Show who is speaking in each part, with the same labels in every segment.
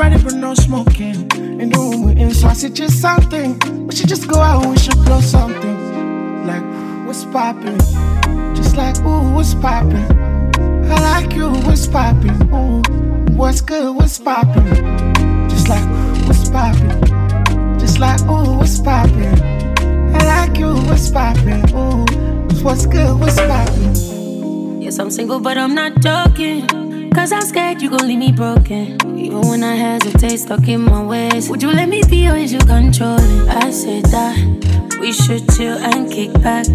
Speaker 1: Friday, but no smoking. In the room we're in, so I suggest something. We should just go out and we should blow something. Like, what's poppin'? Just like, ooh, what's poppin'? I like you, what's poppin'? Ooh, what's good, what's poppin'? Just like, what's poppin'? Just like, ooh, what's poppin'? I like you, what's poppin'? Ooh, what's good, what's poppin'?
Speaker 2: Yes, I'm single, but I'm not joking. Cause I'm scared you gon' leave me broken. Even when I hesitate, stuck in my ways. Would you let me be or is you controlling? I said that we should chill and kick back.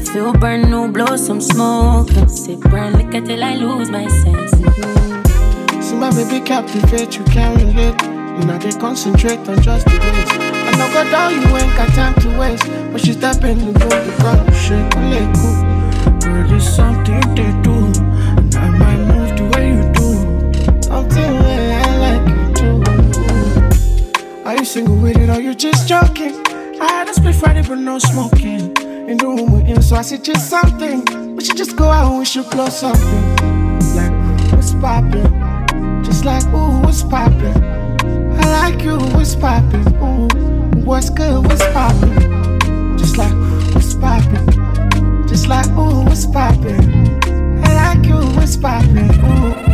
Speaker 2: Feel burn, no blow some smoke. And sip brand liquor till I lose my sense.
Speaker 1: See my baby captivate, you can't relate. You know they concentrate on just the ways. I know God down, you ain't got time to waste. But she step in the room, the gun shit, cool. Girl, there's something they I like too. Are you single with it or you just joking? I had a split Friday but no smoking. In the room we're in, so I said just something. We should just go out and we should blow something. Like, what's poppin'? Just like, ooh, what's poppin'? I like you, what's poppin'? Ooh, what's good, what's poppin'? Just like, what's poppin'? Just like, ooh, what's poppin'? I like you, what's poppin'? Ooh.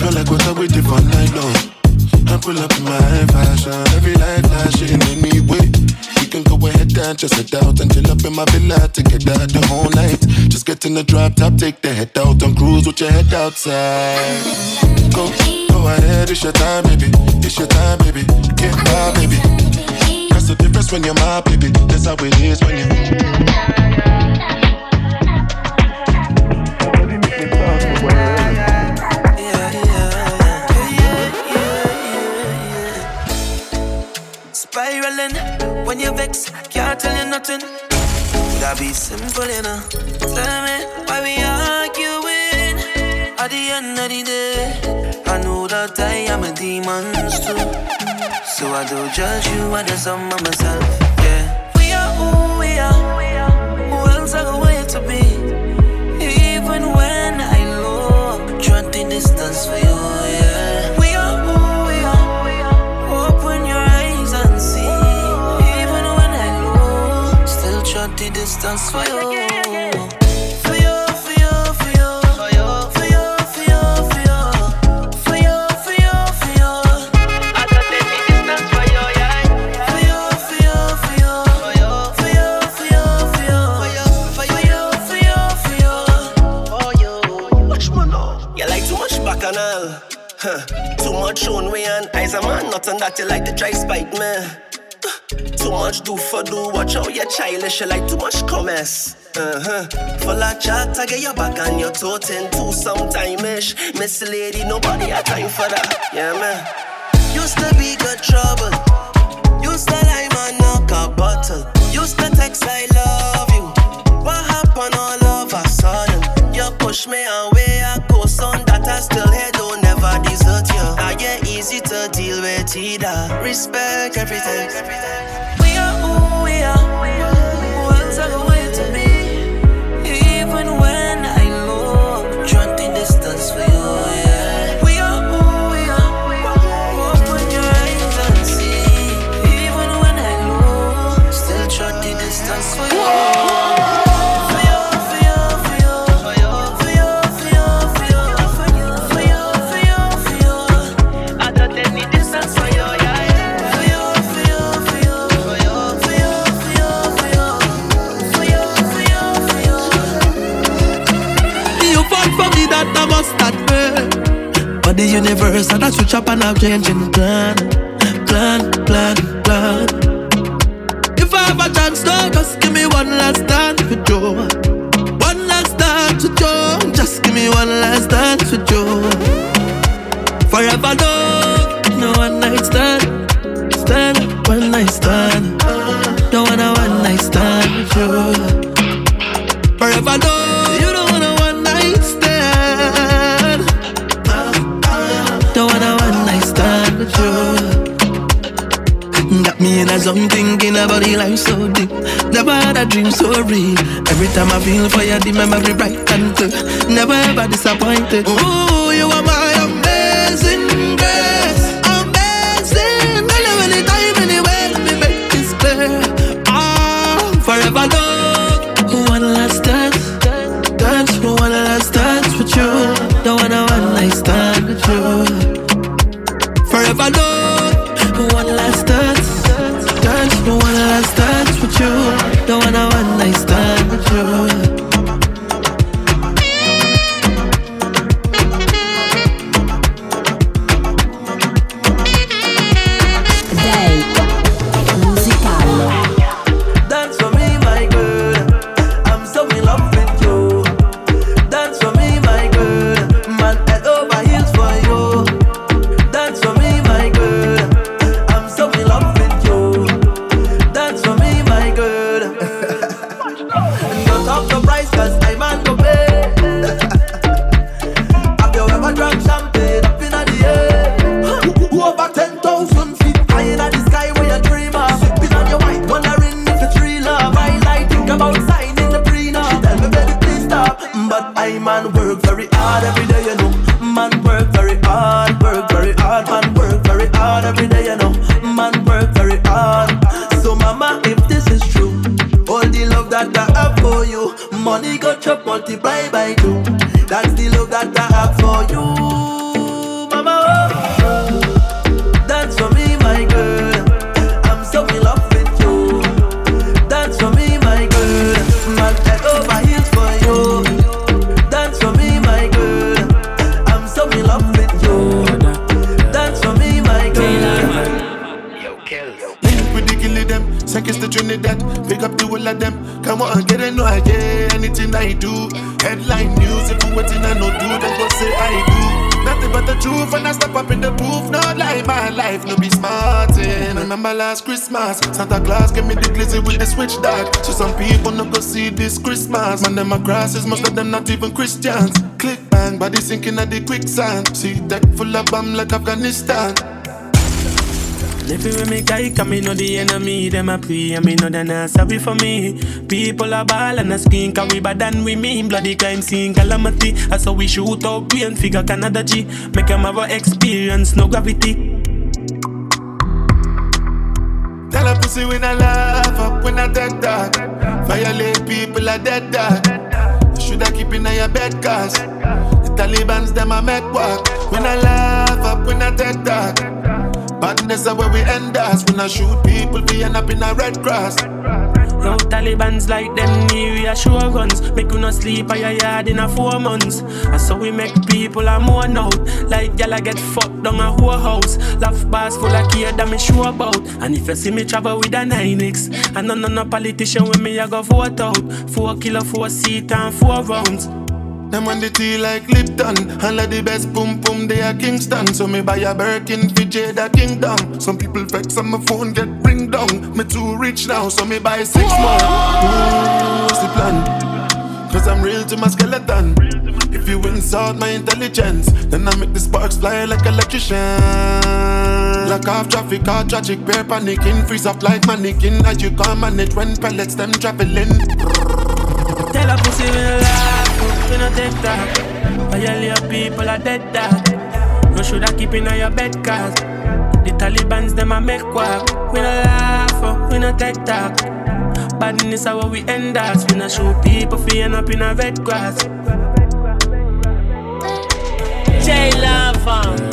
Speaker 3: Feel like what I waited for night long. I pull up in my fashion, every light flashing anyway. We can go ahead and just head out and chill up in my villa together the whole night. Just get in the drop top, take the head out and cruise with your head outside. Go, go ahead, it's your time, baby. It's your time, baby. Get my baby. That's the difference when you're my baby. That's how it is when you.
Speaker 4: So I don't judge you, I just on myself. Yeah. We are who we are. Who else I want to be? Even when I look, trying to distance for you. Yeah. We are who we are. Open your eyes and see. Even when I know, still trying to distance for you. Man, nothing that you like to try spite me. Too much do for do, watch out your childish, you like too much commerce. Uh-huh. Full of chat, I get your back and your toe ten to sometime-ish. Miss lady, nobody had time for that. Yeah, man. Used to be good trouble. Used to lie, man, knock a bottle. Used to text, I love you. What happened all of a sudden? You push me away, deal with either. Ah. Respect everything. We are who we are.
Speaker 5: universe, and I switch up and I'm changing plan, plan, plan, plan. If I have a chance, though, just give me one last dance with you. One last dance with you. Just give me one last dance with you. Forever, though. A zone thinking about the life so deep. Never had a dream so real. Every time I feel for you, the memory bright and clear. Never ever disappointed. Ooh, you are my you. Money got chop multiply by two. That's the love that I have for you, mama. oh. Dance for me, my girl. I'm so in love with you. Dance for me, my girl. Man, head over heels for you. Dance for me, my girl. I'm so in love with you. Dance for me, my girl.
Speaker 3: Link with the killie them, seconds to Trinidad. Pick up the whole of them. Come on, get it, no idea. Anything I do, headline news. If you waiting, I no do, then go say I do. Nothing but the truth, and I step up in the booth. No lie, my life, no be smarting. Eh. Remember last Christmas, Santa Claus gave me the glizzy with the switch dog. So some people no go see this Christmas. Man, them crosses, most of them not even Christians. Click bang, body sinking at the quicksand. See deck full of bomb like Afghanistan.
Speaker 6: If you with me guy, come me know the enemy, them a pray, and me know they not sorry for me. People are ball and a skin, we bad than we mean. Bloody crime scene, calamity. That's how we shoot out brain, figure Canada G. Make them have a experience, no gravity.
Speaker 3: Tell a pussy when I laugh up when I dead dog. Violate people are dead dog. You shoulda keep in your bed cause the Taliban's them a make walk. When I laugh up when I dead dog. Badness is where we end us. When I shoot people, we end up in a red cross.
Speaker 6: No Taliban's like them new reassure guns. Make you not sleep at your yard in a four months. And so we make people a mourn out. Like y'all get fucked down a whole house. Laugh bars full of care that me sure about. And if you see me travel with a 9X, and none of no politician with me, I go vote out. Four kilo, four seat and four rounds.
Speaker 3: Them on the tea like Lipton. All of the best boom boom they are Kingston. So me buy a Birkin for Jada Kingdom. Some people vex on my phone get bring down. Me too rich now, so me buy six more. Ooh, what's the plan? Cause I'm real to my skeleton. If you insult my intelligence, then I make the sparks fly like electrician. Lock off traffic, all tragic, bear panicking, freeze up like mannequin. As you can't manage when pellets them traveling.
Speaker 6: Tell a pussy we laugh, we no take that. Violate people are dead that. No shoulda keep in your bed cause the Taliban's them a make quack. We no laugh, oh, we no take that. Badness how we end us. We no shoot people fi end up in a red grass.
Speaker 7: J Lava.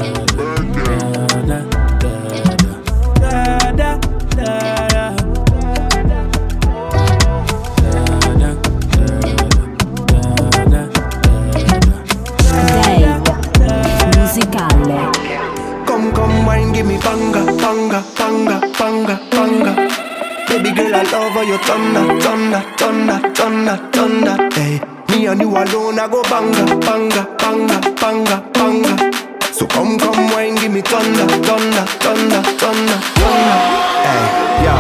Speaker 5: over your thunder, thunder, thunder, thunder, thunder. Hey, me
Speaker 8: and you alone, I go banga, banga, banga, banga, banga. So come, come, wine, give me thunder, thunder, thunder, thunder, thunder. Hey, yo.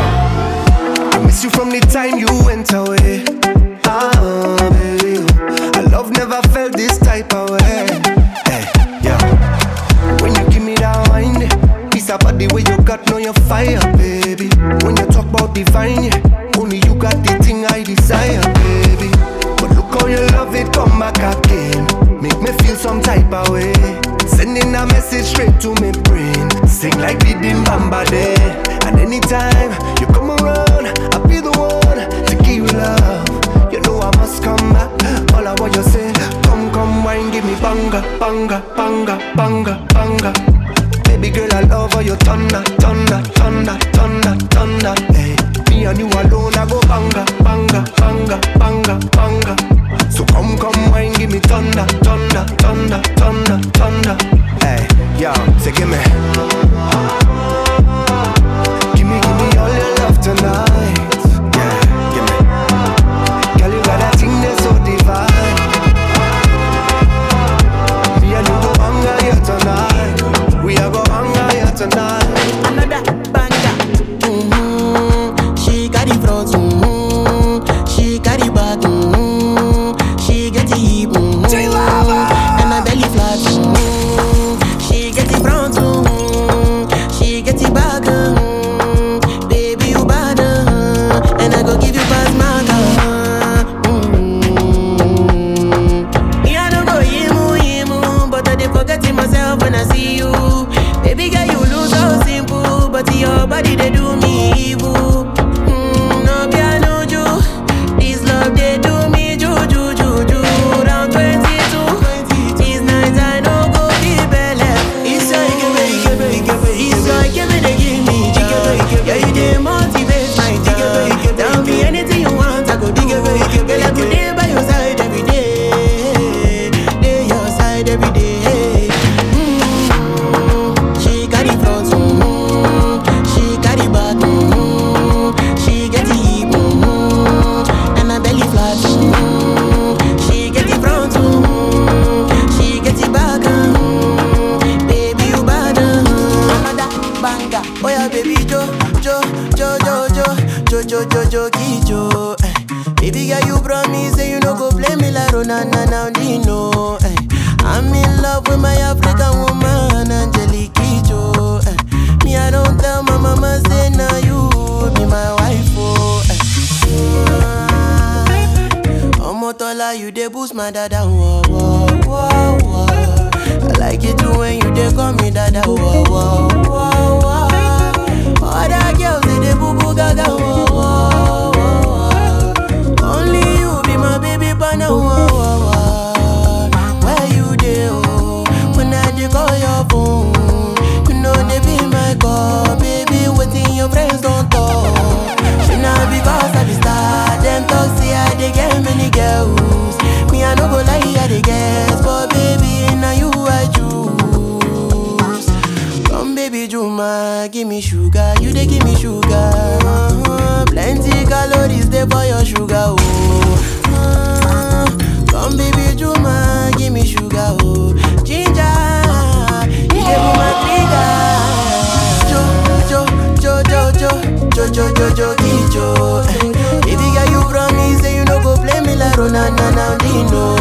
Speaker 8: I miss you from the time you went away. Ah, uh, baby. I love never felt this type of way. Hey, yo. When you give me that wine, eh, it's about the way you got, know your fire, baby. When you talk about divine, yeah. slip away. Sending a message straight to my brain. Sing like we did Bamba day. And anytime you come around, I'll be the one to give you love. You know I must come back. All I want you say, come, come, wine, give me banga, banga, banga, banga, banga. Baby girl, I love how you thunder, thunder, thunder, thunder, thunder. Hey, me and you alone, I go banga, banga, banga, banga, banga. So come, come, wine, give me thunder, thunder, thunder, thunder, thunder. Hey, yo, say give me. Give me, give me all your love tonight. you
Speaker 5: know.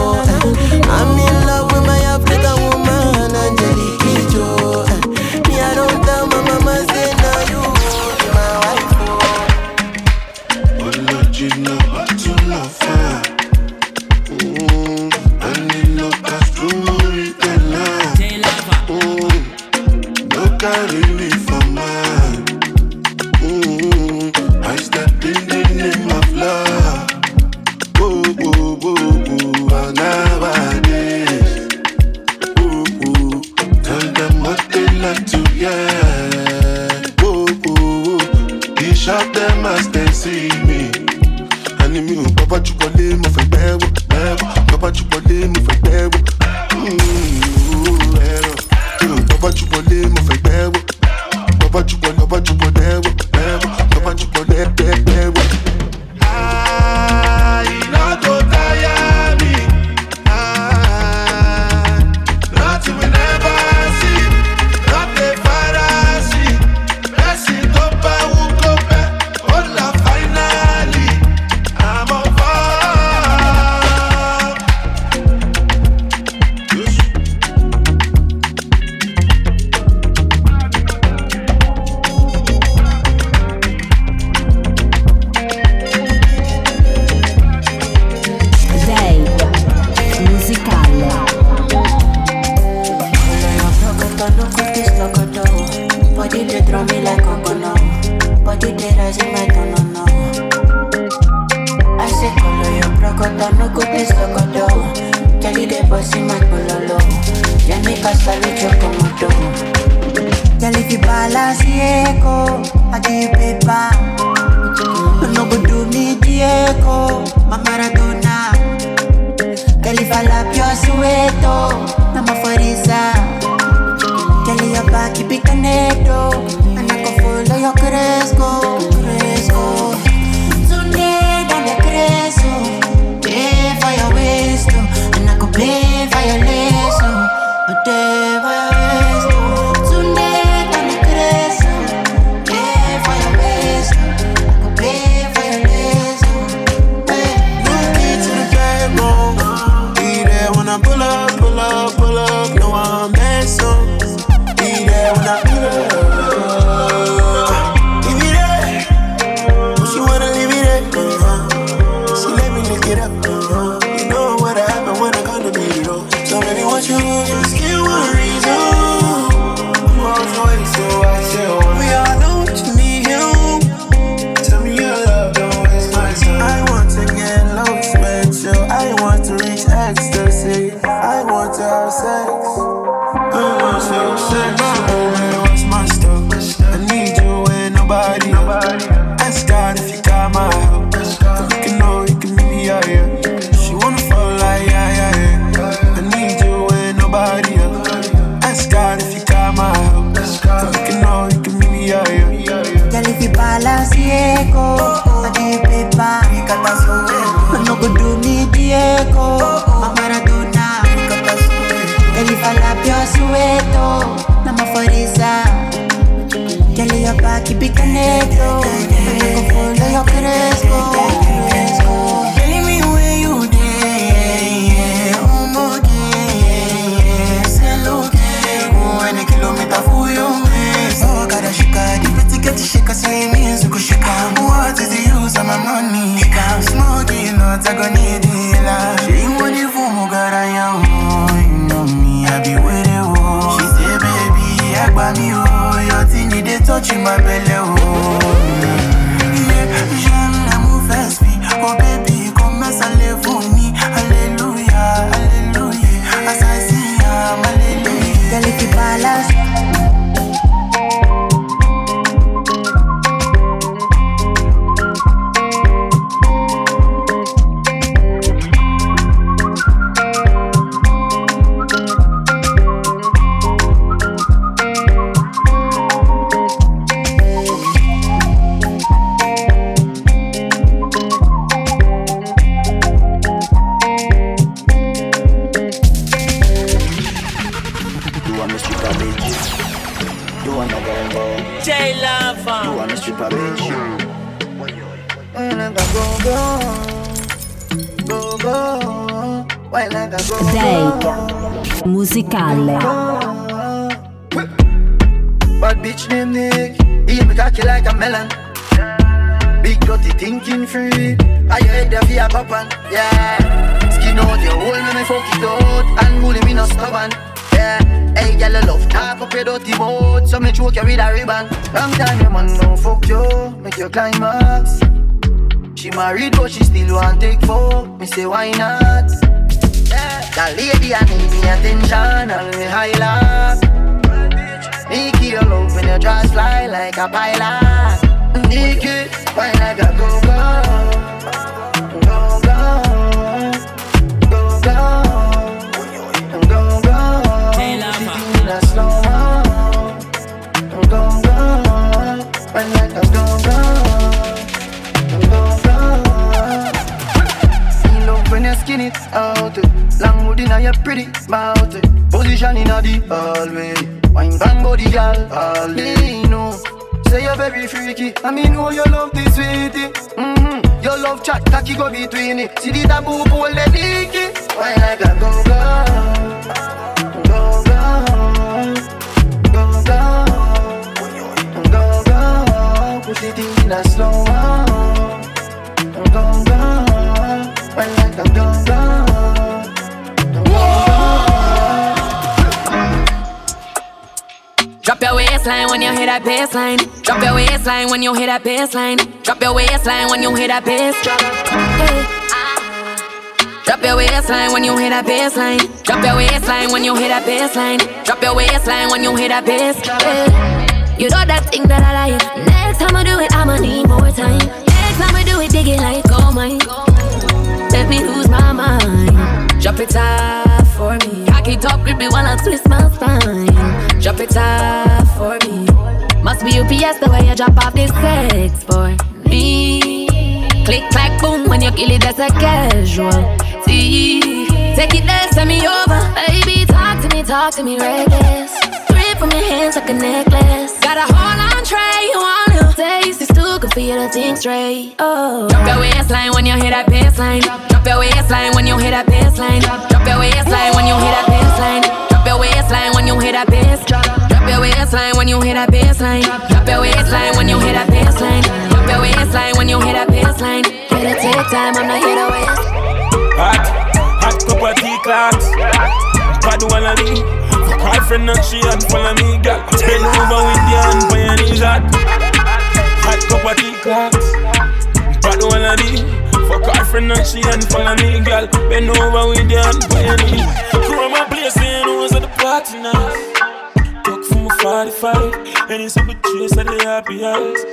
Speaker 5: When
Speaker 7: a kilometer for you, oh gotta shika, the pretty get shika, say me so go shika. What is the use of my money? I'm smoking, not I go need it. She it you know me, I be with touching my belly, oh. Yeah. Oh baby, alléluia. Assassin, alléluia.
Speaker 9: Girl, you.
Speaker 10: Day musicale.
Speaker 7: Bad bitch named Nick. He me cocky like a melon. Big dirty thinking free. You head for your papa? Yeah. Skin out your hole when I fuck it out. And bully me no stubborn. Yeah. Hey, girl, you love talk up your dirty mouth. So me choke you with a ribbon. Long time your man don't fuck you. Make your climax. She married but she still want take fuck. Me say why not? That lady I need me attention and me highlight. Nikki, your love when your dress fly like a pilot. Nikki, why like a go you out. Long hood inna your pretty mouth. Position inna the hallway. Wine bang body girl all day. No, say you're very freaky. I mean, know you love this sweetie. Mm-hmm. Your love chat cocky go between it. See the taboo pole the dicky. Wine like a go go, go go, go go, go go. Push it in a slow. Go go, wine like a go go,
Speaker 11: Drop your waistline when you hit that baseline. Drop your waistline when you hit that baseline. Drop your waistline when you hit that bass drop. Drop your waistline when you hit that baseline. Drop your waistline when you hit that baseline. Drop your waistline when you hit that bass. Yeah. You know that thing that I like. Next time I do it, I'ma need more time. Next time I do it, dig it like gold mine. Let me lose my mind. Drop it off for me. Cock it up, grip me while I twist my spine. Drop it off for me. Must be UPS the way you drop off this sex for me. Click clack boom when you kill it, that's a casual. See, take it there, send me over, baby. Talk to me, talk to me, reckless. Grip from your hands like a necklace. Got a whole on tray, you wanna taste? It's too good for you to think straight. Oh, drop your waistline when you hit that baseline. Drop your waistline when you hit that baseline. Drop your waistline when you hit that baseline. Drop your waistline when you hit that bass. Drop your waistline when you hit that baseline. Drop your waistline when you hit that baseline. Drop your waistline when you hit that baseline. Here to take time, I'm not here to waste.
Speaker 12: Hot, hot cup of tea clocks. Bad one of me. Cry friend and she and follow me, girl. Bend over with the hand for your knees hot. Hot cup of tea clocks. Bad one of me. Fuck her friend and she and follow me, girl. Bend over with the hand for your knees. Crew my place, they know at the party now. Talk from a 45, and it's a good trace of the happy eyes.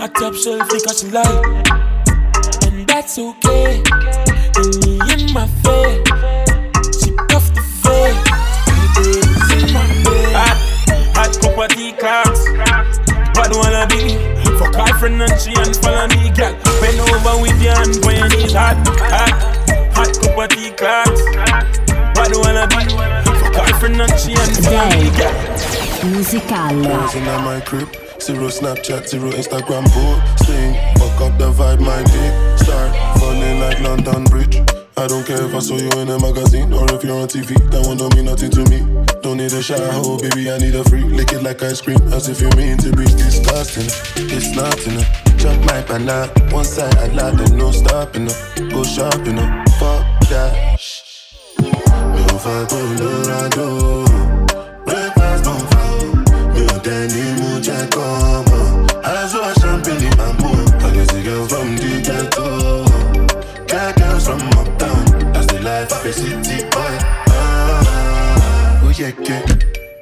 Speaker 12: A top shelf, because she like, and that's okay. And me in my face, she puff the face. Hot cup of. Bad wanna be. Fuck her friend and she and follow me, girl. Bend over with your hand when your knees hot, hot, hot cup of tea. Bad wanna be. Fuck her friend and she and follow me, girl.
Speaker 10: Musicale.
Speaker 3: Dancing at my crib. Zero Snapchat, zero Instagram posting. Fuck up the vibe, my dick. Start falling like London Bridge. I don't care if I saw you in a magazine or if you're on TV. That one don't mean nothing to me. Don't need a shower, oh baby, I need a free. Lick it like ice cream, as if you mean to be disgusting. It's not enough. Chop my banana, one side I like and no stopping up. Go shopping up, fuck that. Ò fẹ́ kó lóra dó. Breakfast don fa o. Mi ò tẹ́ ní mú city boy. Ah, yẹ kẹ́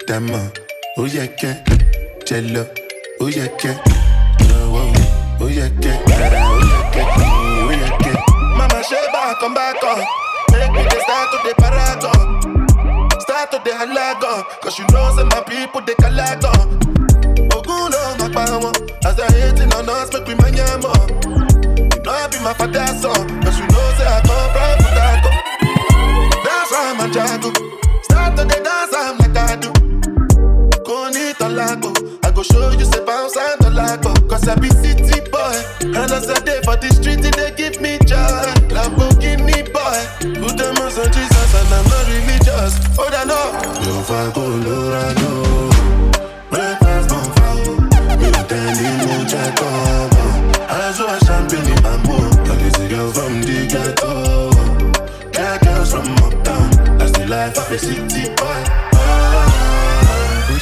Speaker 3: dàmọ̀. Ó yẹ kẹ́ jẹlọ. Ó yẹ kẹ́ lọ́wọ́. Ó yẹ kẹ́ rárá. Ó yẹ kẹ́ ó yẹ kẹ́. Mama ṣe bákan bákan. Make me dey start to dey paragon. Start to dey halagon. Cause you know say my people dey calagon. Ogun ló máa pa wọn. As they hating on us, make we mind yam. You know I be my father's son. Cause you know say I come from Chicago. Jago. Start to dey dance, I'm like I do. Go need a lago. I go show you say bounce and a lago. Cause I be city boy. And as I day for the street, they give me joy. Lamborghini boy. Put them on Jesus and I'm not religious. Oh, I know. Yo, Fago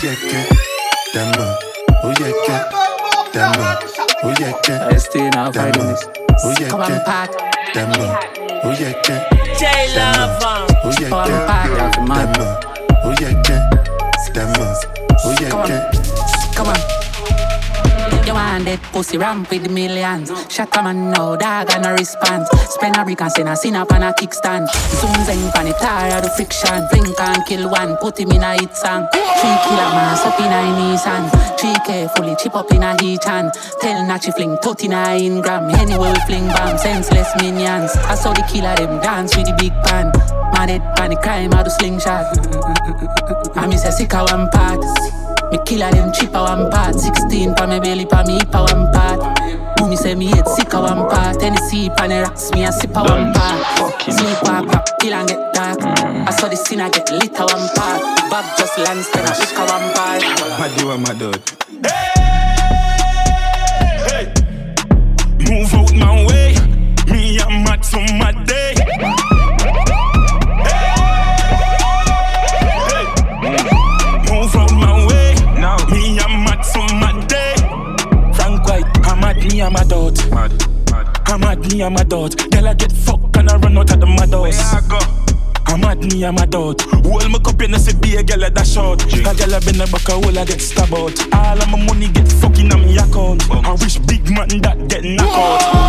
Speaker 9: J
Speaker 3: Damn,
Speaker 9: Love.
Speaker 3: oh yeah,
Speaker 13: pussy ramp with millions. Shut a man now, dog and a response. Spend a brick and send a sin up on a kickstand. Zoom zeng pan it tired of friction. Blink and kill one, put him in a hit song. Three killer mass up in a Nissan. Three K fully chip up in a heat hand. Tell Nachi fling tot in a ingram. We fling bam, senseless minions. I saw the killer them dance with the big pan. Mad head pan the crime, I do slingshot. I miss a sick a one part. Me killer them chip a one part 16 pa me belly pa me hip a one part Mommy say me head sick a one part Tennessee pa the rocks me a sip a one part Sleep walk pop kill and get dark. Mm. I saw the sinner get lit a one part Bag just land spend a lick a one part
Speaker 14: My do my dog.
Speaker 12: Hey, move out my way. Me and Max on my day.
Speaker 14: I'm at me, I'm a doubt.
Speaker 12: Mad, mad.
Speaker 14: I'm at me,
Speaker 12: me and my dot. Girl, I get fucked and I run out of the mad house. I go? I'm at me and my dot. Hold my cup in the be a girl at that short. A girl been a back a hole I get stabbed out. All of my money get fucking on me account. I wish big man that get knocked out.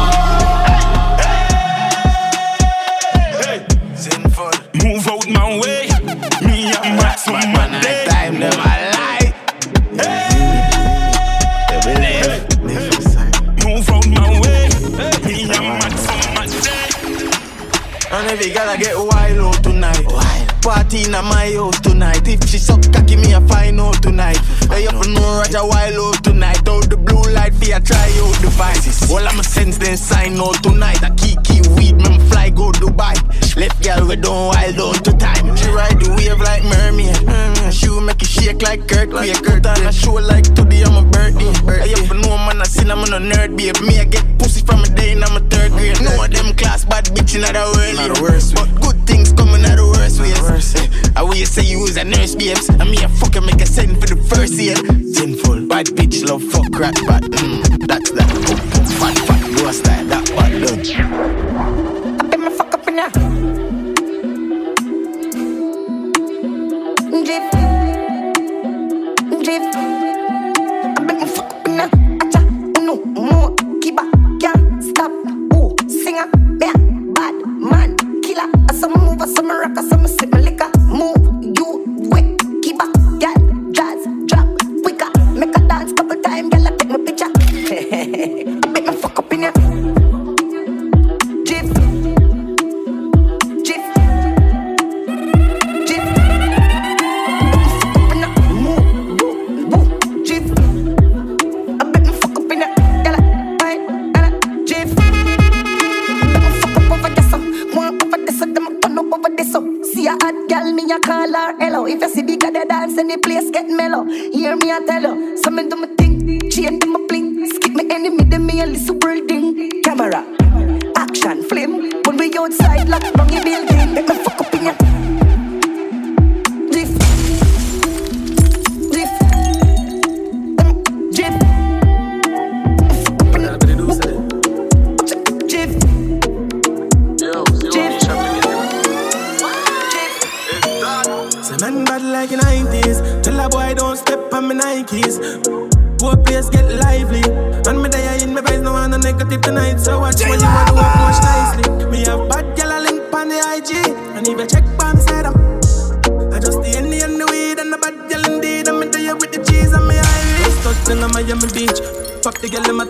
Speaker 12: Out
Speaker 15: devices. All I'ma sense then sign out tonight. I keep keep weed, man fly go Dubai. Left girl we don't wild out to time. She ride the wave like mermaid. Mm, she will make it shake like Kurt. Like Kurt on a show like today I'm a birthday. I up know man I seen I'm on a nerd babe. Me I get pussy from in I'm a third grade. No of them class bad bitch in the world. Not the worst But good things coming out the worst ways. Eh, I will say you was a nurse babes. And me a fucker make a send for the first year. Sinful. Bad bitch love fuck rat but Mm, that's that. Boom, boom, fat fat. You a style that bad done.
Speaker 16: Liquor. Move,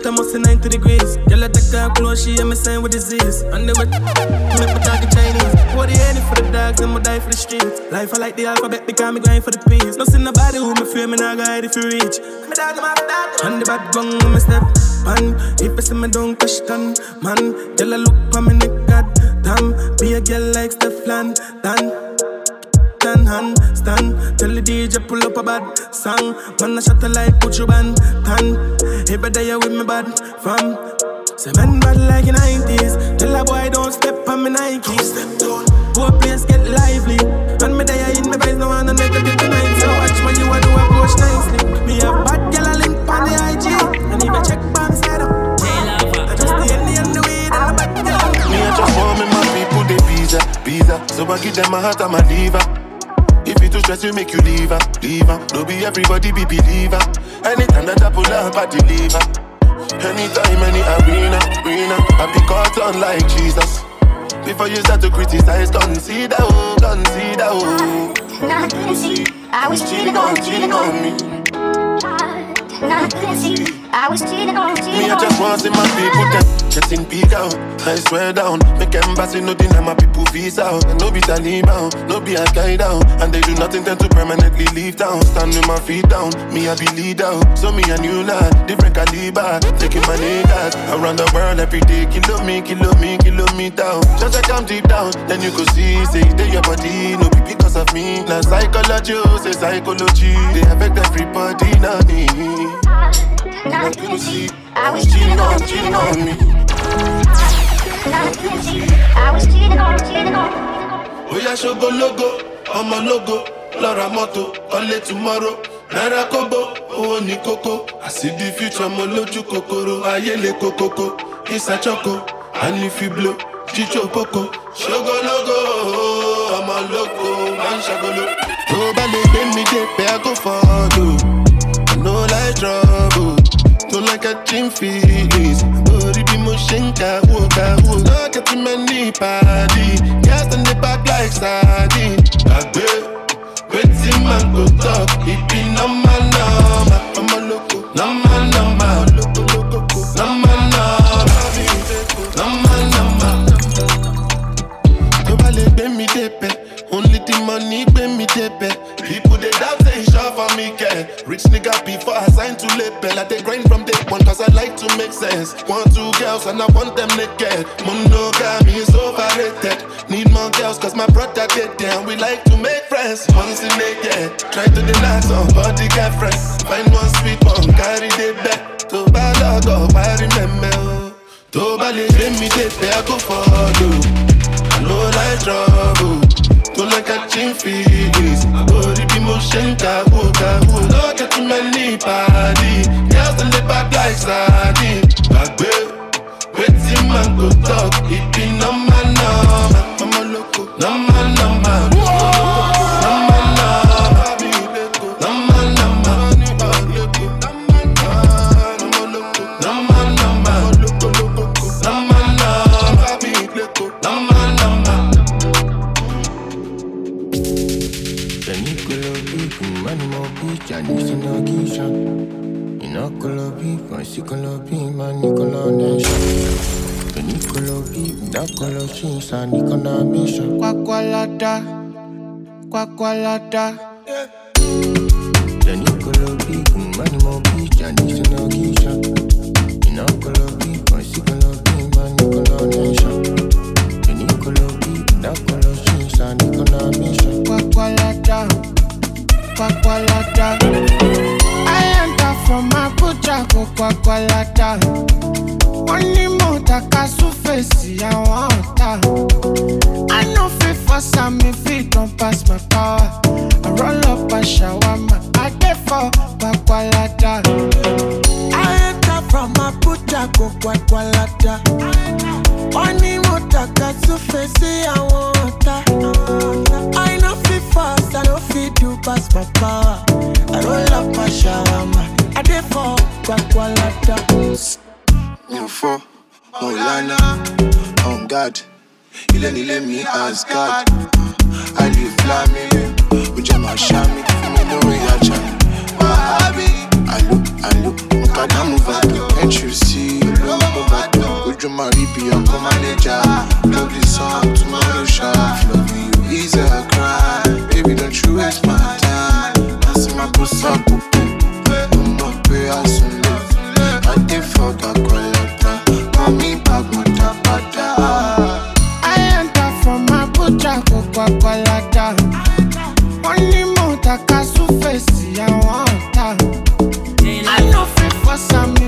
Speaker 16: the
Speaker 6: girl in my time, 90 degrees. Girl, I take her close, she and me saying with disease. And wet, make me talking Chinese. What the any for the dogs, and me die for the streets. Life I like the alphabet, because me grind for the peace. No see nobody who me fear, me not guide if you reach. Me I'm after that. And the bad bung, me step. Man, if you see me don't question, man. Girl, I look for me neck, damn. Be a girl like Stefflon Don ten hand stand. Tell the DJ pull up a bad song. Man, I shut the light, put you band tan. Every day you with me bad fam. Say man bad like the 90s. Tell a boy don't step on me Nikes. Poor place get lively. And me there in my vibes, no one negative tonight. So watch when you want to approach nicely. Me have bad girl a link on the IG. And even check back side up. I just the Henny and the the bad girl.
Speaker 3: Me, I just want me, my people, they pizza, pizza. So I give them my heart and my liver. Stress, you make you leave her, leave her. Don't be everybody be believer. Anytime that I pull up, I deliver. Anytime, any arena, arena. I be caught on like Jesus. Before you start to criticize, consider, oh, consider, oh.
Speaker 17: Couldn't see. I was cheating on, cheating on me. Couldn't see. I was cheating on,
Speaker 3: Me,
Speaker 17: cheating
Speaker 3: I just want to see my people them getting big out. I swear down, make embassy no deny my people visa out. And no be Taliban, no be a guy down. And they do nothing tend to permanently leave town. Stand with my feet down, me I be leader. So me a new lad, different caliber. Taking my niggas around the world every day. Kilo me, kilo me, kilo me down. Just like I'm deep down, then you could see, say they your body, no be because of me. Now psychology, oh, say psychology, they affect everybody, not me.
Speaker 17: Now I couldn't see. I was cheating on, cheating on me. Now
Speaker 3: kọ́lé tomorrow. Náírà kóbó, owó kókó. The future mo kòkòrò, ayé kókókó. You blow, chicho logo, I'm a loco, man shagolo. Tó bá lè mi no trouble, don't like catching feelings. Orí bí mo ṣe ń kàwó kàwó. No getting many party, gas in the back like sardine. Àgbẹ̀, wetin man go talk, it be normal normal. Ọmọ lóko, normal normal. Normal normal. Normal normal. Only the money gbé mi débẹ̀. For. Rich nigga before I sign to label. I dey grind from day one cause I like to make sense. Want two girls and I want them naked. Monogamy is overrated. Need more girls cause my brother get down. We like to make friends. Once in a year, try to deny somebody get friends. Find one sweet one, carry the back. Tó bá lọ́gọ̀, wá remember. Tó bá lè gbé mi débẹ̀, I go follow. I no like trouble. Don't like catching feelings. Orí mo ń kàwó kàwó. No get too many party. Girls in the back like sardine. Gbàgbé wetin man go talk. Ìbí normal normal. Ọmọ normal normal.
Speaker 1: Beef, my Nicola Beef, my Nicola Nation. The Nicola Beef, that color she's a Nicola Mission. Gwagwalada, Gwagwalada. The Nicola Beef, money more beach, and this in a gisha. Nicola Beef, my Nicola Beef, my Nicola Nation. The Nicola Beef, that color she's a Nicola Mission. Gwagwalada, Gwagwalada. I enter from Abuja, go Gwagwalada. Wọ́n ní mo taka súfèsì àwọn ọ̀tá. I no fit force am if it don pass my power. I roll up a shawarma, I dey for Gwagwalada.
Speaker 5: I enter from Abuja go Gwagwalada. Wọ́n ní mo tàka súfè sí àwọn ọ̀tá. I no fit fast, I no fit do pass my power. I roll up my shawarma, I dey for Gwagwalada.
Speaker 15: mi ò fọ́ mo ò lánà on guard ilé nílé mi asgard àlè flamile ó jẹ́ màá ṣá mi. Fún mi lórí ajá wàhábì. Àlò àlò mùkàdámù bàdàn entry sí. olówó bàdàn ojú máa rí bí ọkọ mánéjà lóbi sàn tomorrow ṣá loving you is a crime baby don't you waste my time. A sùn lé adé fọ́gà kọ́lọ́tà mọ́mí bàgbọ́n padà.
Speaker 1: I enter from súfèsì àwọn ọ̀tá. I no fit force am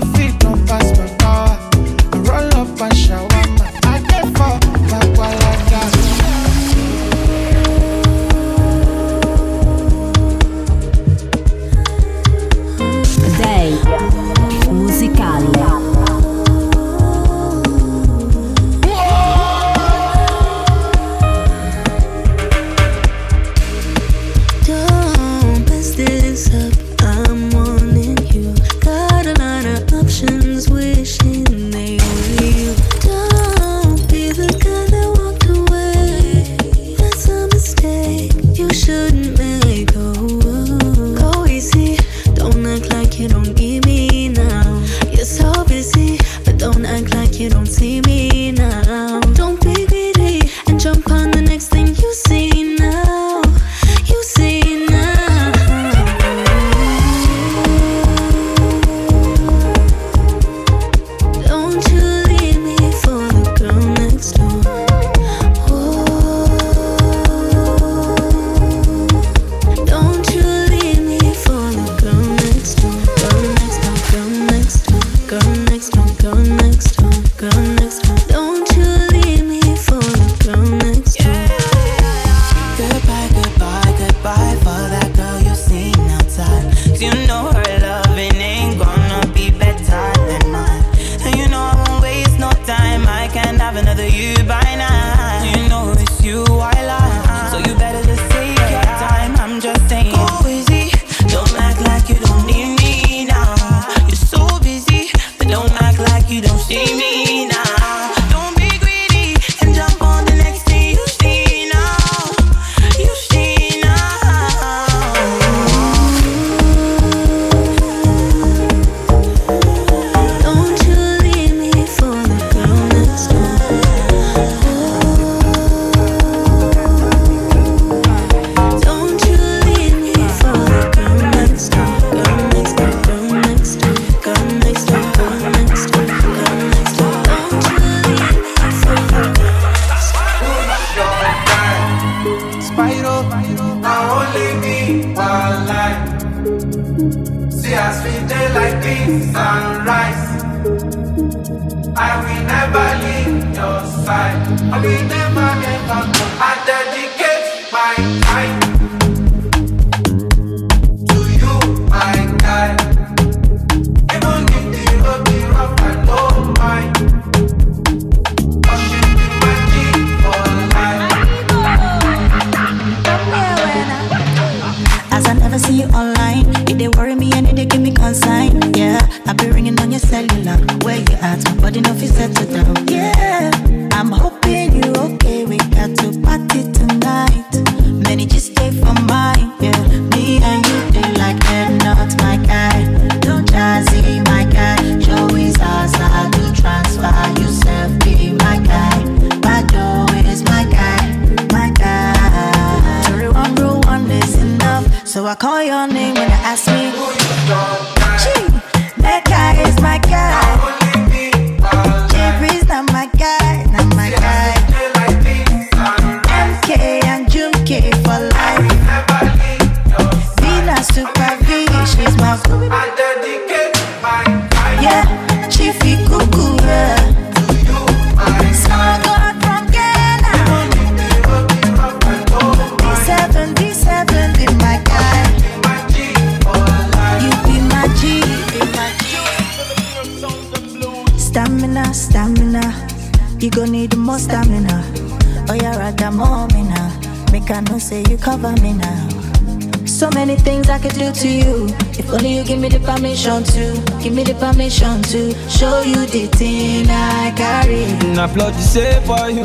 Speaker 5: now.
Speaker 16: So many things I could do to you. If only you give me the permission to, give me the permission to show you the thing I carry.
Speaker 18: Na plot the say for you.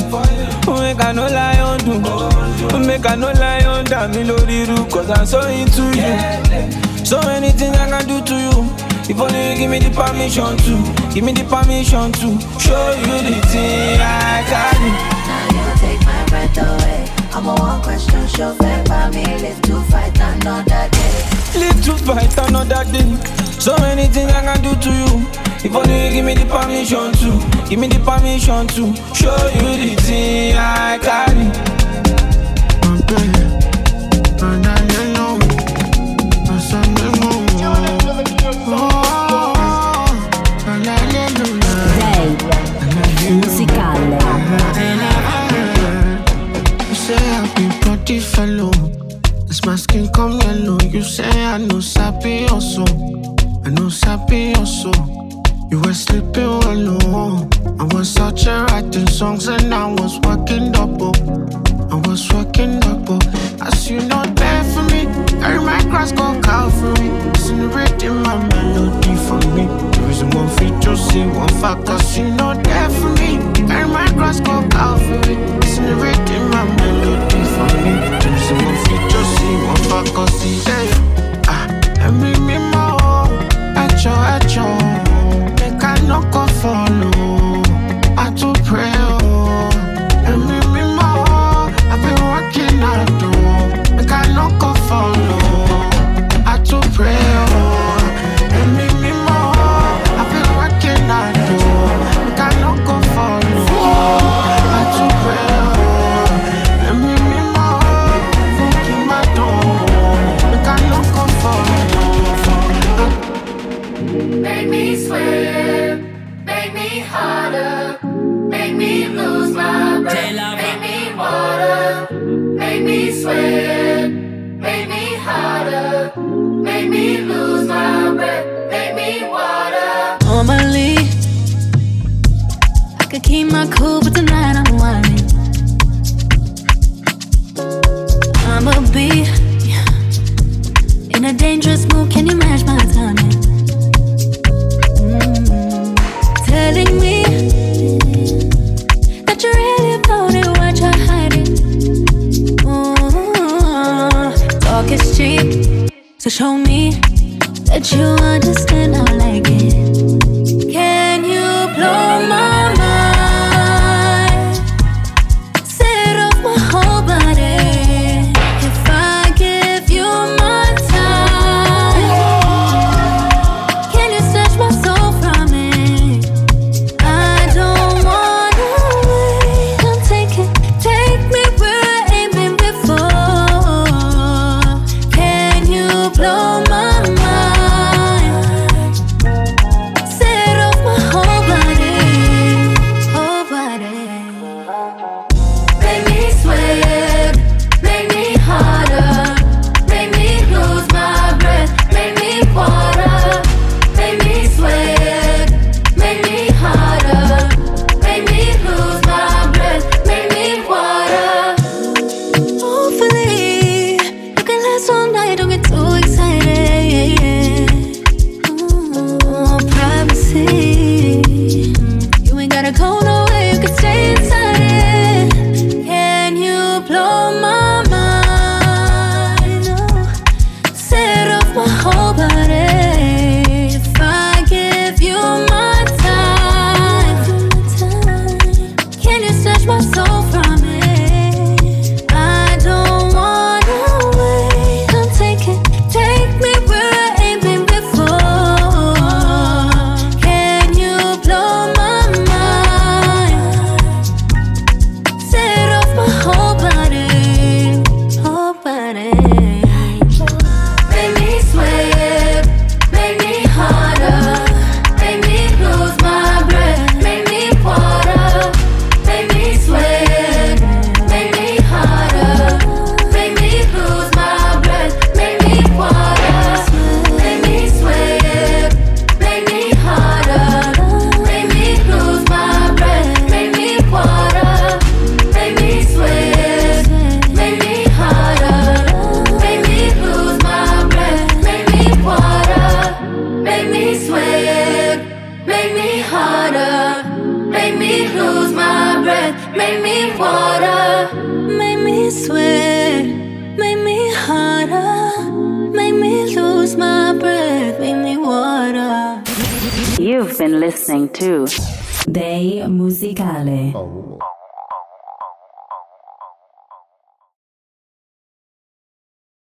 Speaker 18: Make I no lie on do. Make I no lie on damn me lórí ru. Cause I'm so into you. So many things I can do to you. If only you give me the permission to, give me the permission to show you the thing I carry.
Speaker 16: Now You take my breath away. I'm a one question show fair by me. Live to fight another day.
Speaker 18: Live to fight another day. So many things I can do to you. If only you give me the permission to, give me the permission to show you the thing I carry.
Speaker 1: Fellow. This my skin come yellow. You say I know sappy also. I know sappy also. You were sleeping alone. I was searching writing songs and I was working double. I was working double. As you know, there for me. Carry my cross, go Calvary. Listen to rhythm, my melody for me. The reason one to see one fact, cause you know there for me. Carry my cross, go Calvary. Listen to cause he
Speaker 2: Talk is cheap, so show me that you understand. I like it.